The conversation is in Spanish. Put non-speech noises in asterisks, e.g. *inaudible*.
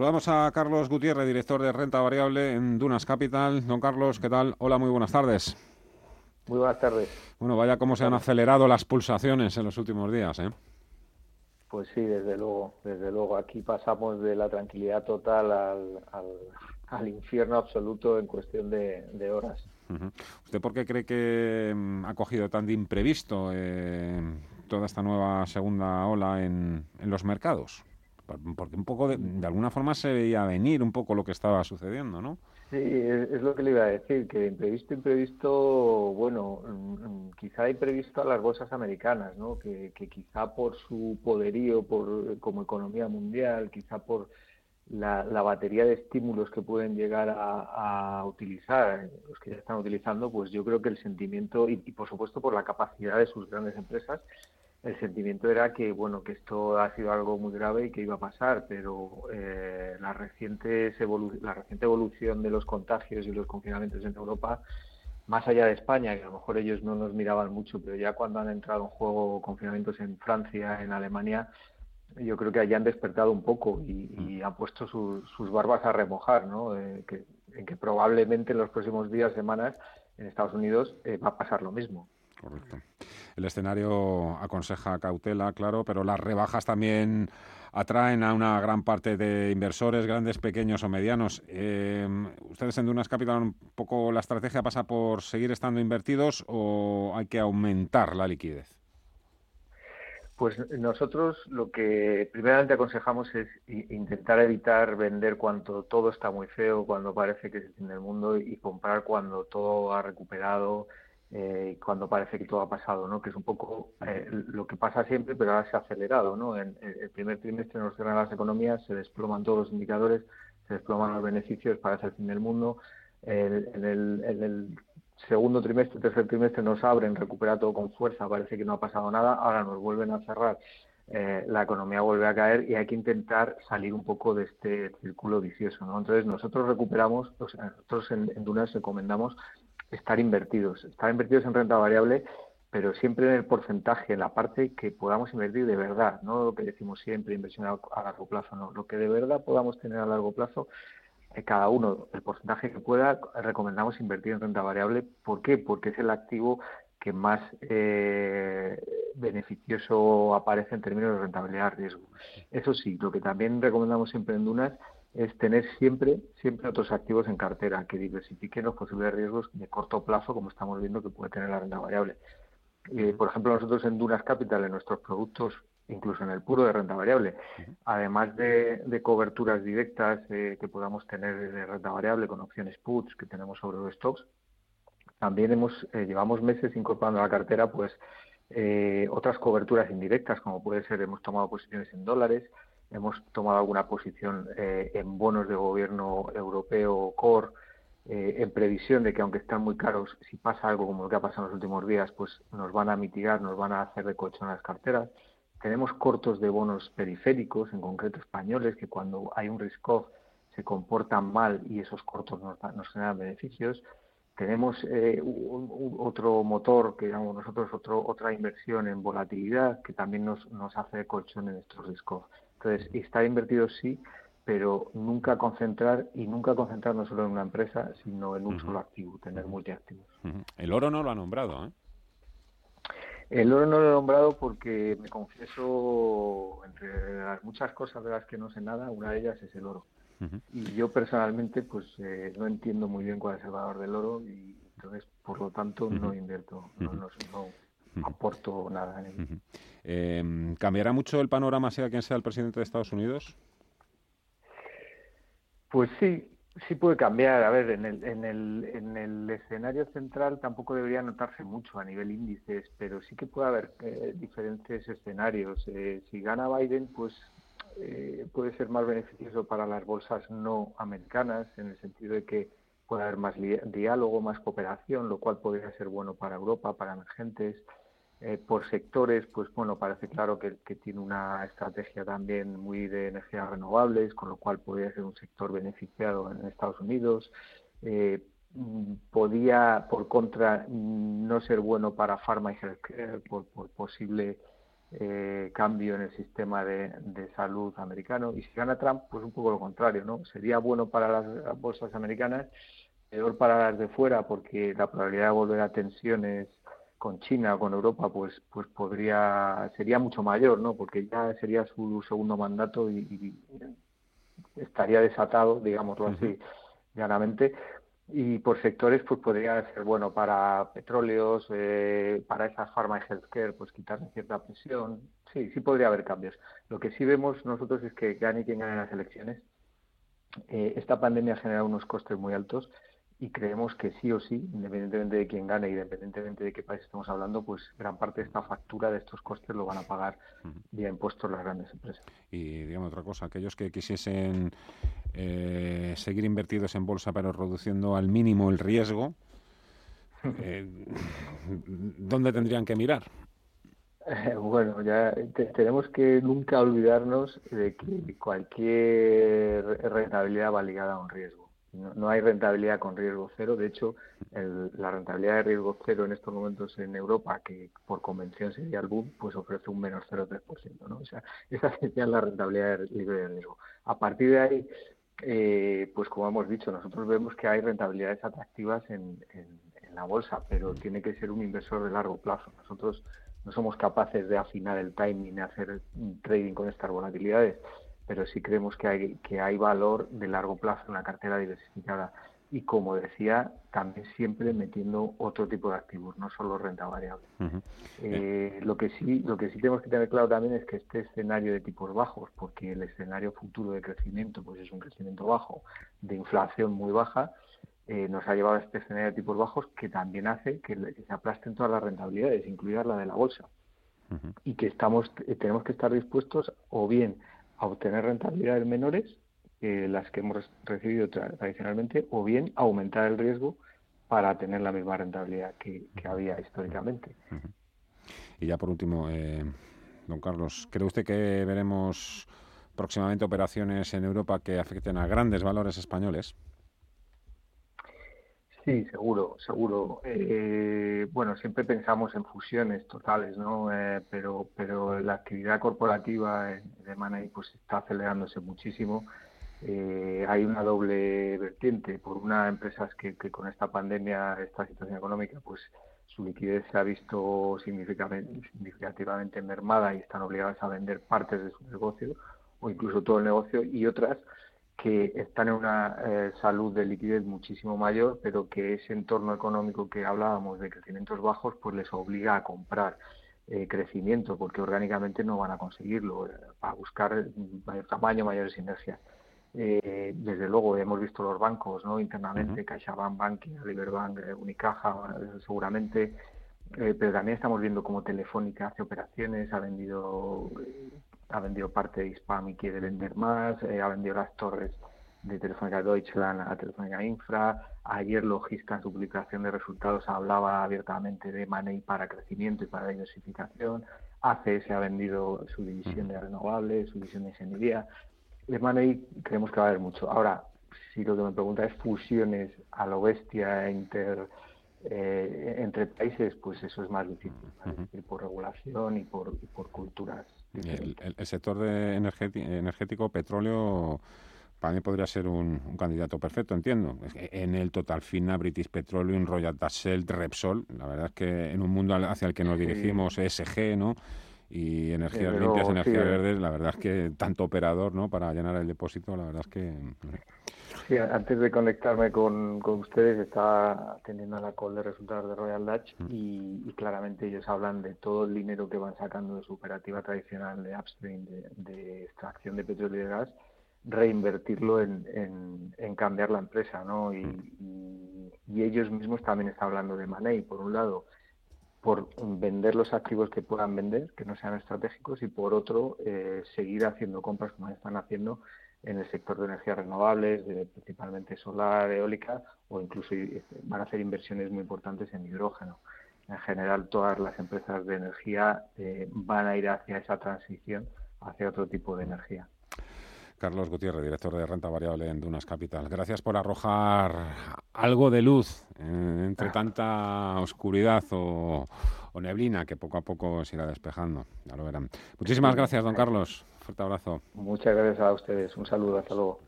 Saludamos a Carlos Gutiérrez, director de renta variable en Dunas Capital. Don Carlos, ¿qué tal? Hola, muy buenas tardes. Muy buenas tardes. Bueno, vaya cómo se han acelerado las pulsaciones en los últimos días, ¿eh? Pues sí, desde luego, desde luego. Aquí pasamos de la tranquilidad total al, infierno absoluto en cuestión de, horas. ¿Usted por qué cree que mm, ha cogido tan de imprevisto eh, toda esta nueva segunda ola en, en los mercados? Porque un poco de, alguna forma se veía venir un poco lo que estaba sucediendo, ¿no? Sí, es, lo que le iba a decir, que imprevisto, imprevisto, bueno, mm, mm, quizá imprevisto a las bolsas americanas, ¿no? Que, quizá por su poderío por, como economía mundial, quizá por la, batería de estímulos que pueden llegar a, utilizar, los que ya están utilizando, pues yo creo que el sentimiento, y por supuesto por la capacidad de sus grandes empresas, el sentimiento era que bueno que esto ha sido algo muy grave y que iba a pasar pero eh, la reciente la reciente evolución de los contagios y los confinamientos en Europa más allá de España que a lo mejor ellos no nos miraban mucho pero ya cuando han entrado en juego confinamientos en Francia en Alemania yo creo que hayan despertado un poco y, mm. han puesto sus barbas a remojar no eh, que, en que probablemente en los próximos días semanas en Estados Unidos eh, va a pasar lo mismo Correcto. El escenario aconseja cautela, claro, pero las rebajas también atraen a una gran parte de inversores, grandes, pequeños o medianos. Eh, ¿Ustedes en Dunas Capital un poco la estrategia pasa por seguir estando invertidos o hay que aumentar la liquidez? Pues nosotros lo que primeramente aconsejamos es intentar evitar vender cuando todo está muy feo, cuando parece que es el mundo y comprar cuando todo ha recuperado, eh, cuando parece que todo ha pasado, ¿no? que es un poco eh, lo que pasa siempre, pero ahora se ha acelerado. ¿no? En, el primer trimestre nos cierran las economías, se desploman todos los indicadores, se desploman los beneficios, parece el fin del mundo. en, el, segundo trimestre, tercer trimestre nos abren, recupera todo con fuerza, parece que no ha pasado nada, ahora nos vuelven a cerrar. Eh, la economía vuelve a caer y hay que intentar salir un poco de este círculo vicioso. ¿no? Entonces nosotros recuperamos, o sea, nosotros en, en Dunas recomendamos estar invertidos, estar invertidos en renta variable, pero siempre en el porcentaje, en la parte que podamos invertir de verdad, no lo que decimos siempre, inversión a, largo plazo, no, lo que de verdad podamos tener a largo plazo, eh, cada uno, el porcentaje que pueda, recomendamos invertir en renta variable. ¿Por qué? Porque es el activo que más eh, beneficioso aparece en términos de rentabilidad riesgo. Eso sí, lo que también recomendamos siempre en Dunas es tener siempre, siempre otros activos en cartera que diversifiquen los posibles riesgos de corto plazo, como estamos viendo que puede tener la renta variable. Eh, por ejemplo, nosotros en Dunas Capital, en nuestros productos, incluso en el puro de renta variable, además de, coberturas directas eh, que podamos tener de renta variable con opciones puts que tenemos sobre los stocks, también hemos eh, llevamos meses incorporando a la cartera pues otras coberturas indirectas, como puede ser, hemos tomado posiciones en dólares, hemos tomado alguna posición eh, en bonos de gobierno europeo core eh, en previsión de que aunque están muy caros, si pasa algo como lo que ha pasado en los últimos días, pues nos van a mitigar, nos van a hacer de colchón las carteras. Tenemos cortos de bonos periféricos, en concreto españoles, que cuando hay un risk off se comportan mal y esos cortos nos, nos generan beneficios. Tenemos eh, otro motor, que llamamos nosotros otro, otra inversión en volatilidad, que también nos, hace de colchón en estos risk off. Entonces, estar invertido sí, pero nunca concentrar y nunca concentrar no solo en una empresa, sino en un solo activo, tener multiactivos. El oro no lo ha nombrado, ¿eh? El oro no lo he nombrado porque me confieso, entre las muchas cosas de las que no sé nada, una de ellas es el oro. Y yo personalmente, pues eh, no entiendo muy bien cuál es el valor del oro y entonces, por lo tanto, no invierto, no, no, aporto nada en. Em, ¿Cambiará mucho el panorama sea quien sea el presidente de Estados Unidos? Pues sí, sí puede cambiar. A ver, en el, en el, en el escenario central tampoco debería notarse mucho a nivel índices, pero sí que puede haber eh, diferentes escenarios. Eh, si gana Biden, pues eh, puede ser más beneficioso para las bolsas no americanas, en el sentido de que puede haber más diálogo, más cooperación, lo cual podría ser bueno para Europa, para emergentes. Eh, por sectores, pues bueno, parece claro que, tiene una estrategia también muy de energías renovables, con lo cual podría ser un sector beneficiado en Estados Unidos. Eh, podía, por contra, no ser bueno para pharma y healthcare por, por posible eh, cambio en el sistema de, salud americano. Y si gana Trump, pues un poco lo contrario, ¿no? Sería bueno para las bolsas americanas, peor para las de fuera, porque la probabilidad de volver a tensiones con China o con Europa, pues, pues podría, sería mucho mayor, ¿no? Porque ya sería su segundo mandato y, estaría desatado, digámoslo así, llanamente. Y por sectores, pues podría ser bueno para petróleos, eh, para esas farma y healthcare, pues quitarle cierta presión. Sí, sí podría haber cambios. Lo que sí vemos nosotros es que gane quien gane las elecciones. Eh, esta pandemia genera unos costes muy altos y creemos que sí o sí, independientemente de quién gane, independientemente de qué país estamos hablando, pues gran parte de esta factura de estos costes lo van a pagar vía impuestos las grandes empresas. Y digamos otra cosa, aquellos que quisiesen eh, seguir invertidos en bolsa pero reduciendo al mínimo el riesgo, *laughs* eh, ¿dónde tendrían que mirar? bueno, ya tenemos que nunca olvidarnos de que cualquier rentabilidad va ligada a un riesgo. No, hay rentabilidad con riesgo cero. De hecho, la rentabilidad de riesgo cero en estos momentos en Europa, que por convención sería el boom, pues ofrece un menos 0,3%. ¿no? O sea, *laughs* esa sería la rentabilidad libre de riesgo. A partir de ahí, eh, pues como hemos dicho, nosotros vemos que hay rentabilidades atractivas en, en, la bolsa, pero tiene que ser un inversor de largo plazo. Nosotros no somos capaces de afinar el timing hacer trading con estas volatilidades pero sí creemos que hay, que hay valor de largo plazo en la cartera diversificada. Y como decía, también siempre metiendo otro tipo de activos, no solo renta variable. Eh, lo que sí, lo que sí tenemos que tener claro también es que este escenario de tipos bajos, porque el escenario futuro de crecimiento, pues es un crecimiento bajo, de inflación muy baja, eh, nos ha llevado a este escenario de tipos bajos que también hace que, se aplasten todas las rentabilidades, incluida la de la bolsa. Y que estamos, eh, tenemos que estar dispuestos o bien a obtener rentabilidades menores que las que hemos recibido tradicionalmente o bien aumentar el riesgo para tener la misma rentabilidad que, había históricamente. Y ya por último, eh, don Carlos, ¿cree usted que veremos próximamente operaciones en Europa que afecten a grandes valores españoles? Sí, seguro, seguro. Eh, bueno, siempre pensamos en fusiones totales, ¿no? Eh, pero, pero la actividad corporativa de Manay pues está acelerándose muchísimo. Eh, hay una doble vertiente. Por una, empresas que, que con esta pandemia, esta situación económica, pues su liquidez se ha visto significativamente mermada y están obligadas a vender partes de su negocio o incluso todo el negocio y otras que están en una eh, salud de liquidez muchísimo mayor, pero que ese entorno económico que hablábamos de crecimientos bajos, pues les obliga a comprar eh, crecimiento, porque orgánicamente no van a conseguirlo, eh, para buscar mayor tamaño, mayores sinergias. desde luego hemos visto los bancos no internamente, CaixaBank, Banking, Liberbank, Unicaja, seguramente, pero también estamos viendo cómo Telefónica hace operaciones, ha vendido ha vendido parte de Spam y quiere vender más, eh, ha vendido las torres de Telefónica Deutschland a Telefónica Infra. Ayer Logista en su publicación de resultados hablaba abiertamente de money para crecimiento y para diversificación. ACS ha vendido su división de renovables, su división de ingeniería. De money creemos que va a haber mucho. Ahora, si lo que me pregunta es fusiones a lo bestia inter, eh, entre países, pues eso es más difícil, por regulación y por, y por culturas el, sector de energético, petróleo, para mí podría ser un, candidato perfecto, entiendo. En el Total Fina, British Petroleum, Royal Dutch Repsol, la verdad es que en un mundo hacia el que nos dirigimos, ESG, ¿no? y energías limpias, energías verdes, la verdad es que tanto operador, ¿no? Para llenar el depósito, la verdad es que... Sí, antes de conectarme con, con ustedes estaba atendiendo la call de resultados de Royal Dutch mm. y, claramente ellos hablan de todo el dinero que van sacando de su operativa tradicional de upstream, de, extracción de petróleo y de gas, reinvertirlo en, en, cambiar la empresa, ¿no? Y, mm. y, ellos mismos también están hablando de money, por un lado, por vender los activos que puedan vender, que no sean estratégicos, y por otro, eh, seguir haciendo compras como están haciendo en el sector de energías renovables, principalmente solar, eólica, o incluso eh, van a hacer inversiones muy importantes en hidrógeno. En general, todas las empresas de energía eh, van a ir hacia esa transición, hacia otro tipo de energía. Carlos Gutiérrez, director de renta variable en Dunas Capital. Gracias por arrojar algo de luz eh, entre ah. tanta oscuridad o, o, neblina que poco a poco se irá despejando. Ya lo verán. Muchísimas gracias, don Carlos. Abrazo. Muchas gracias a ustedes. Un saludo. Hasta luego.